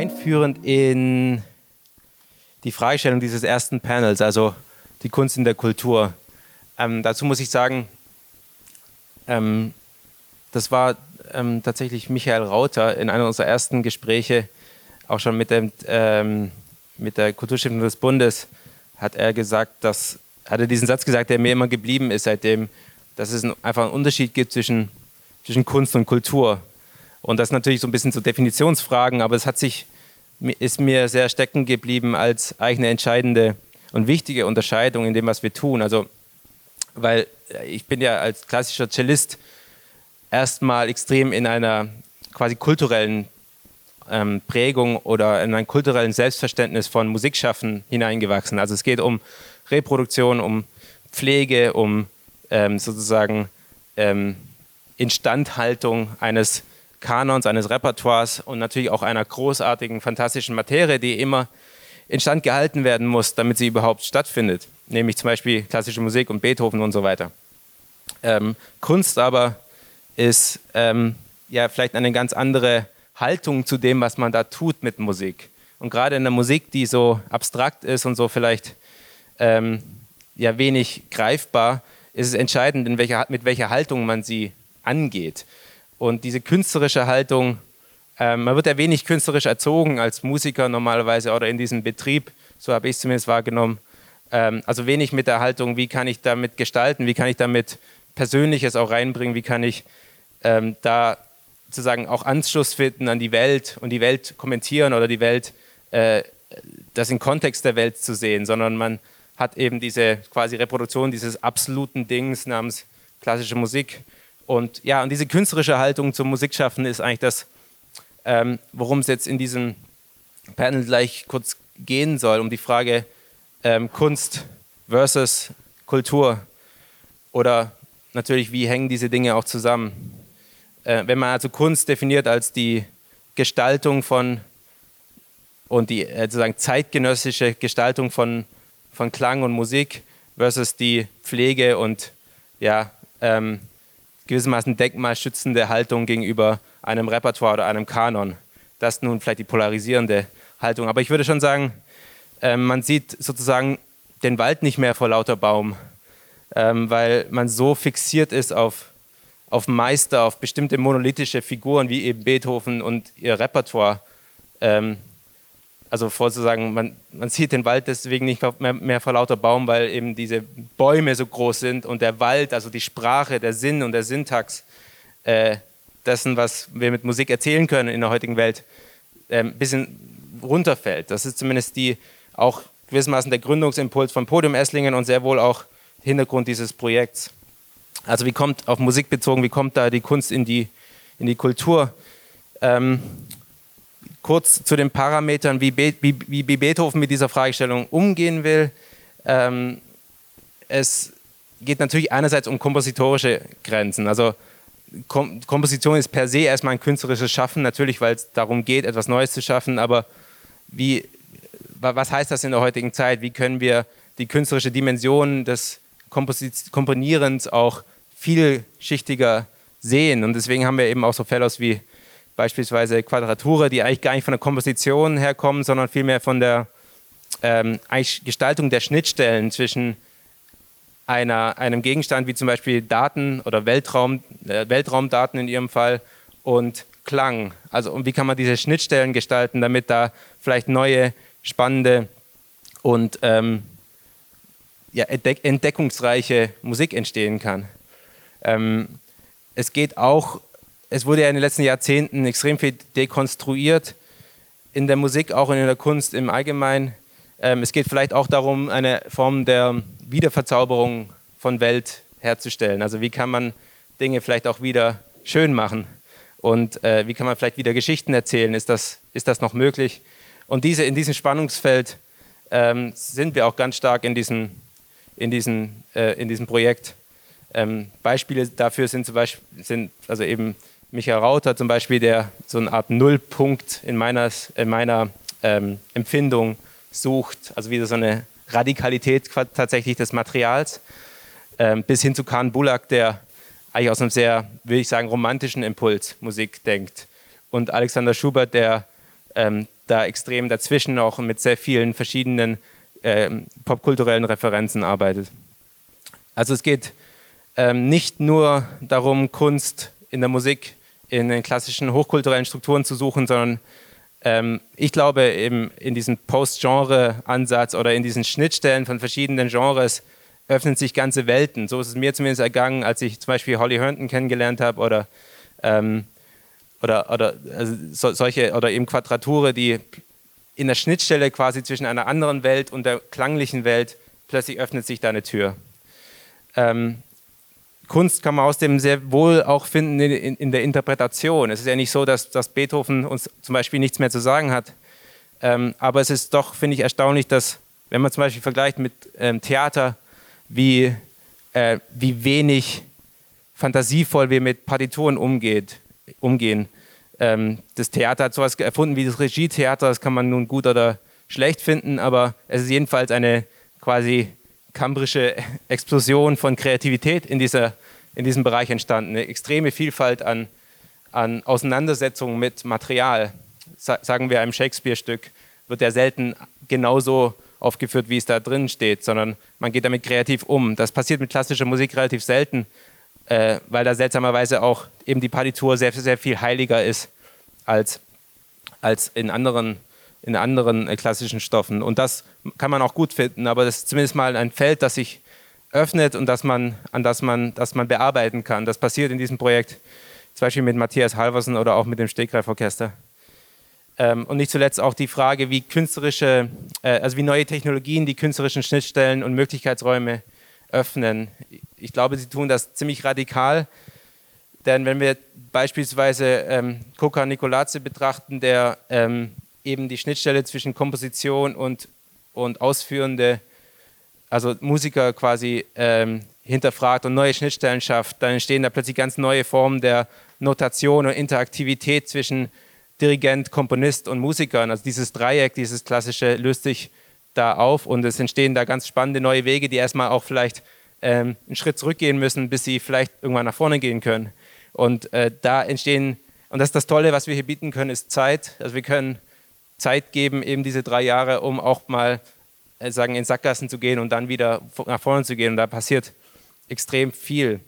einführend in die Fragestellung dieses ersten Panels, also die Kunst in der Kultur. Ähm, dazu muss ich sagen, ähm, das war ähm, tatsächlich Michael Rauter in einem unserer ersten Gespräche, auch schon mit, dem, ähm, mit der Kulturstiftung des Bundes, hat er gesagt, dass, hat er diesen Satz gesagt, der mir immer geblieben ist seitdem, dass es ein, einfach einen Unterschied gibt zwischen, zwischen Kunst und Kultur. Und das natürlich so ein bisschen so Definitionsfragen, aber es hat sich, ist mir sehr stecken geblieben als eigene entscheidende und wichtige Unterscheidung in dem, was wir tun. Also, weil ich bin ja als klassischer Cellist erstmal extrem in einer quasi kulturellen ähm, Prägung oder in einem kulturellen Selbstverständnis von Musikschaffen hineingewachsen. Also es geht um Reproduktion, um Pflege, um ähm, sozusagen ähm, Instandhaltung eines Kanons, eines Repertoires und natürlich auch einer großartigen, fantastischen Materie, die immer instand gehalten werden muss, damit sie überhaupt stattfindet. Nämlich zum Beispiel klassische Musik und Beethoven und so weiter. Ähm, Kunst aber ist ähm, ja vielleicht eine ganz andere Haltung zu dem, was man da tut mit Musik. Und gerade in der Musik, die so abstrakt ist und so vielleicht ähm, ja wenig greifbar, ist es entscheidend, welcher, mit welcher Haltung man sie angeht. Und diese künstlerische Haltung, äh, man wird ja wenig künstlerisch erzogen als Musiker normalerweise oder in diesem Betrieb, so habe ich es zumindest wahrgenommen. Ähm, also wenig mit der Haltung, wie kann ich damit gestalten, wie kann ich damit Persönliches auch reinbringen, wie kann ich ähm, da sozusagen auch Anschluss finden an die Welt und die Welt kommentieren oder die Welt, äh, das im Kontext der Welt zu sehen, sondern man hat eben diese quasi Reproduktion dieses absoluten Dings namens klassische Musik. Und ja, und diese künstlerische Haltung zum Musikschaffen ist eigentlich das, ähm, worum es jetzt in diesem Panel gleich kurz gehen soll, um die Frage ähm, Kunst versus Kultur. Oder natürlich, wie hängen diese Dinge auch zusammen? äh, wenn man also Kunst definiert als die Gestaltung von und die äh, sozusagen zeitgenössische Gestaltung von, von Klang und Musik versus die Pflege und ja, ähm, gewissermaßen denkmalschützende Haltung gegenüber einem Repertoire oder einem Kanon. Das ist nun vielleicht die polarisierende Haltung. Aber ich würde schon sagen, äh, man sieht sozusagen den Wald nicht mehr vor lauter Baum, ähm, weil man so fixiert ist auf auf Meister, auf bestimmte monolithische Figuren wie eben Beethoven und ihr Repertoire. Ähm, also vorzusagen, man, man sieht den Wald deswegen nicht mehr, mehr vor lauter Baum, weil eben diese Bäume so groß sind und der Wald, also die Sprache, der Sinn und der Syntax äh, dessen, was wir mit Musik erzählen können in der heutigen Welt, äh, ein bisschen runterfällt. Das ist zumindest die auch gewissermaßen der Gründungsimpuls von Podium Esslingen und sehr wohl auch Hintergrund dieses Projekts. Also wie kommt, auf Musik bezogen, wie kommt da die Kunst in die, in die Kultur? Ähm, kurz zu den Parametern, wie, Be wie, wie, Beethoven mit dieser Fragestellung umgehen will. Ähm, es geht natürlich einerseits um kompositorische Grenzen. Also Kom Komposition ist per se erstmal ein künstlerisches Schaffen, natürlich, weil es darum geht, etwas Neues zu schaffen, aber wie, was heißt das in der heutigen Zeit? Wie können wir die künstlerische Dimension des Komponierens auch vielschichtiger sehen. Und deswegen haben wir eben auch so Fellows wie beispielsweise Quadrature, die eigentlich gar nicht von der Komposition herkommen, sondern vielmehr von der ähm, Gestaltung der Schnittstellen zwischen einer, einem Gegenstand wie zum Beispiel Daten oder Weltraum, äh, Weltraumdaten in ihrem Fall und Klang. Also und wie kann man diese Schnittstellen gestalten, damit da vielleicht neue, spannende und ähm, ja, entdeckungsreiche Musik entstehen kann. Ähm, es geht auch, es wurde ja in den letzten Jahrzehnten extrem viel dekonstruiert in der Musik, auch in der Kunst im Allgemeinen. Ähm, es geht vielleicht auch darum, eine Form der Wiederverzauberung von Welt herzustellen. Also wie kann man Dinge vielleicht auch wieder schön machen und äh, wie kann man vielleicht wieder Geschichten erzählen? Ist das, ist das noch möglich? Und diese, in diesem Spannungsfeld ähm, sind wir auch ganz stark in diesem, in diesem, äh, in diesem Projekt. Ähm, Beispiele dafür sind zum Beispiel, sind also eben Michael Rauter zum Beispiel, der so eine Art Nullpunkt in meiner, in meiner ähm, Empfindung sucht, also wieder so eine Radikalität tatsächlich des Materials, ähm, bis hin zu Khan Bulak, der eigentlich aus einem sehr, würde ich sagen, romantischen Impuls Musik denkt. Und Alexander Schubert, der ähm, da extrem dazwischen auch mit sehr vielen verschiedenen äh, popkulturellen Referenzen arbeitet. Also es geht ähm, nicht nur darum, Kunst in der Musik in den klassischen hochkulturellen Strukturen zu suchen, sondern ähm, ich glaube eben in diesem Post-Genre-Ansatz oder in diesen Schnittstellen von verschiedenen Genres öffnen sich ganze Welten. So ist es mir zumindest ergangen, als ich zum Beispiel Holly Herndon kennengelernt habe oder, ähm, oder, oder also so, solche oder eben Quadrature, die in der Schnittstelle quasi zwischen einer anderen Welt und der klanglichen Welt plötzlich öffnet sich da eine Tür. Ähm, Kunst kann man aus dem sehr wohl auch finden in, in, in, der Interpretation. Es ist ja nicht so, dass, dass Beethoven uns zum Beispiel nichts mehr zu sagen hat. Ähm, aber es ist doch, finde ich, erstaunlich, dass, wenn man zum Beispiel vergleicht mit ähm, Theater, wie, äh, wie wenig fantasievoll wir mit Partituren umgeht, umgehen. Ähm, das Theater hat sowas erfunden wie das Regietheater, das kann man nun gut oder schlecht finden, aber es ist jedenfalls eine quasi kambrische Explosion von Kreativität in, dieser, in diesem Bereich entstanden. Eine extreme Vielfalt an, an Auseinandersetzungen mit Material. Sa sagen wir einem Shakespeare-Stück, wird ja selten genauso aufgeführt, wie es da drin steht, sondern man geht damit kreativ um. Das passiert mit klassischer Musik relativ selten äh, weil da seltsamerweise auch eben die Partitur sehr, sehr viel heiliger ist als, als in anderen, in anderen äh, klassischen Stoffen. Und das kann man auch gut finden, aber das ist zumindest mal ein Feld, das sich öffnet und das man, an das man, das man bearbeiten kann. Das passiert in diesem Projekt, zum Beispiel mit Matthias Halversen oder auch mit dem Stegreiforchester. Ähm, und nicht zuletzt auch die Frage, wie künstlerische, äh, also wie neue Technologien die künstlerischen Schnittstellen und Möglichkeitsräume öffnen. Ich glaube, sie tun das ziemlich radikal, denn wenn wir beispielsweise ähm, Koka Nikolaze betrachten, der ähm, eben die Schnittstelle zwischen Komposition und, und Ausführende, also Musiker quasi ähm, hinterfragt und neue Schnittstellen schafft, dann entstehen da plötzlich ganz neue Formen der Notation und Interaktivität zwischen Dirigent, Komponist und Musikern. Also dieses Dreieck, dieses klassische, löst sich da auf und es entstehen da ganz spannende neue Wege, die erstmal auch vielleicht ähm, einen Schritt zurückgehen müssen, bis sie vielleicht irgendwann nach vorne gehen können. Und äh, da entstehen, und das ist das Tolle, was wir hier bieten können, ist Zeit. Also wir können Zeit geben, eben diese drei Jahre, um auch mal äh, sagen, in Sackgassen zu gehen und dann wieder nach vorne zu gehen. Und da passiert extrem viel.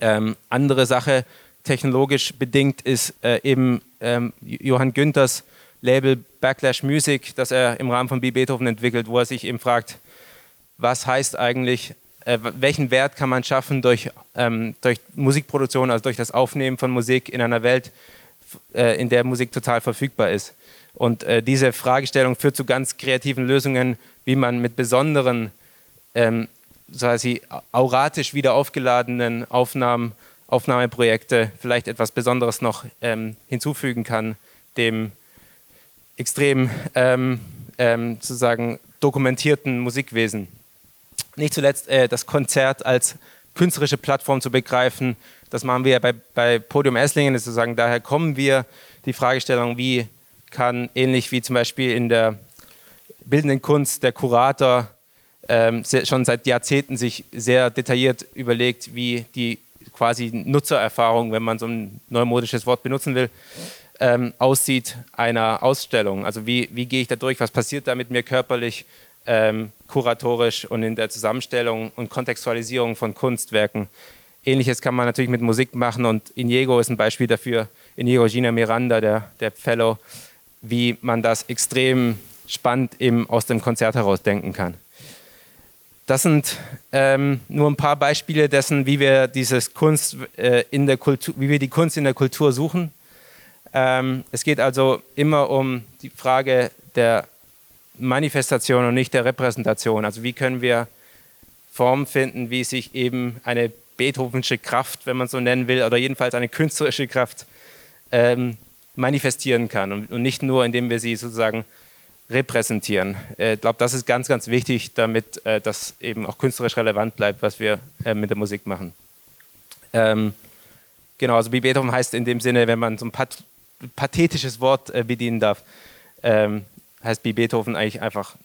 Ähm, andere Sache, technologisch bedingt, ist äh, eben ähm, Johann Günthers Label Backlash Music, das er im Rahmen von B. Beethoven entwickelt, wo er sich eben fragt, was heißt eigentlich, äh, welchen Wert kann man schaffen durch, ähm, durch Musikproduktion, also durch das Aufnehmen von Musik in einer Welt, äh, in der Musik total verfügbar ist. Und äh, diese Fragestellung führt zu ganz kreativen Lösungen, wie man mit besonderen, ähm, quasi auratisch wieder aufgeladenen Aufnahmen, Aufnahmeprojekte vielleicht etwas Besonderes noch ähm, hinzufügen kann, dem extrem ähm, ähm, sozusagen dokumentierten Musikwesen. Nicht zuletzt äh, das Konzert als künstlerische Plattform zu begreifen. Das machen wir bei, bei Podium Esslingen, sozusagen daher kommen wir die Fragestellung, wie kann ähnlich wie zum Beispiel in der bildenden Kunst der Kurator ähm, schon seit Jahrzehnten sich sehr detailliert überlegt, wie die quasi Nutzererfahrung, wenn man so ein neumodisches Wort benutzen will, ähm, aussieht einer Ausstellung. Also wie, wie gehe ich da durch, was passiert da mit mir körperlich, ähm, kuratorisch und in der Zusammenstellung und Kontextualisierung von Kunstwerken. Ähnliches kann man natürlich mit Musik machen und Inigo ist ein Beispiel dafür, Inigo Gina Miranda, der, der Fellow, wie man das extrem spannend eben aus dem Konzert heraus denken kann. Das sind ähm, nur ein paar Beispiele dessen, wie wir dieses Kunst äh, in der Kultur, wie wir die Kunst in der Kultur suchen. Ähm, es geht also immer um die Frage der Manifestation und nicht der Repräsentation. Also wie können wir Formen finden, wie sich eben eine Beethovensche Kraft, wenn man so nennen will, oder jedenfalls eine künstlerische Kraft ähm, manifestieren kann und, nicht nur, indem wir sie sozusagen repräsentieren. Äh, ich glaube, das ist ganz, ganz wichtig, damit äh, das eben auch künstlerisch relevant bleibt, was wir äh, mit der Musik machen. Ähm, genau, also wie Beethoven heißt in dem Sinne, wenn man so ein pat pathetisches Wort bedienen darf, ähm, heißt wie Beethoven eigentlich einfach,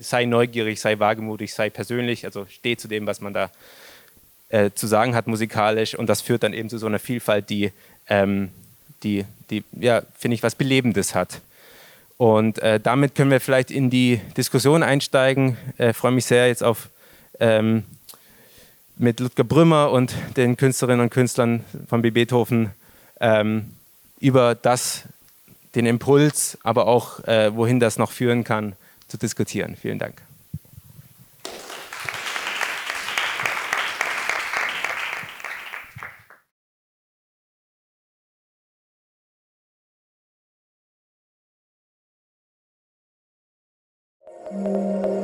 sei neugierig, sei wagemutig, sei persönlich, also steh zu dem, was man da zu sagen hat musikalisch und das führt dann eben zu so einer Vielfalt, die, ähm, die, die ja, finde ich, was Belebendes hat. Und äh, damit können wir vielleicht in die Diskussion einsteigen. Ich äh, freue mich sehr jetzt auf ähm, mit Ludger Brümmer und den Künstlerinnen und Künstlern von B. Beethoven ähm, über das, den Impuls, aber auch äh, wohin das noch führen kann, zu diskutieren. Vielen Dank. うん。